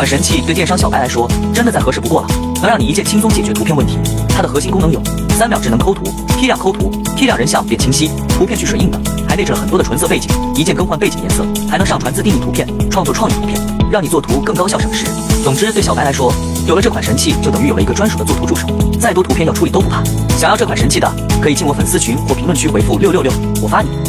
款神器对电商小白来说真的再合适不过了。能让你一键轻松解决图片问题它的核心功能有三秒智能抠图批量抠图批量人像变清晰图片去水印等还内置了很多的纯色背景一键更换背景颜色还能上传自定义图片创作创意图片让你做图更高效省时。总之对小白来说有了这款神器就等于有了一个专属的做图助手再多图片要处理都不怕。想要这款神器的可以进我粉丝群或评论区回复六六六我发你。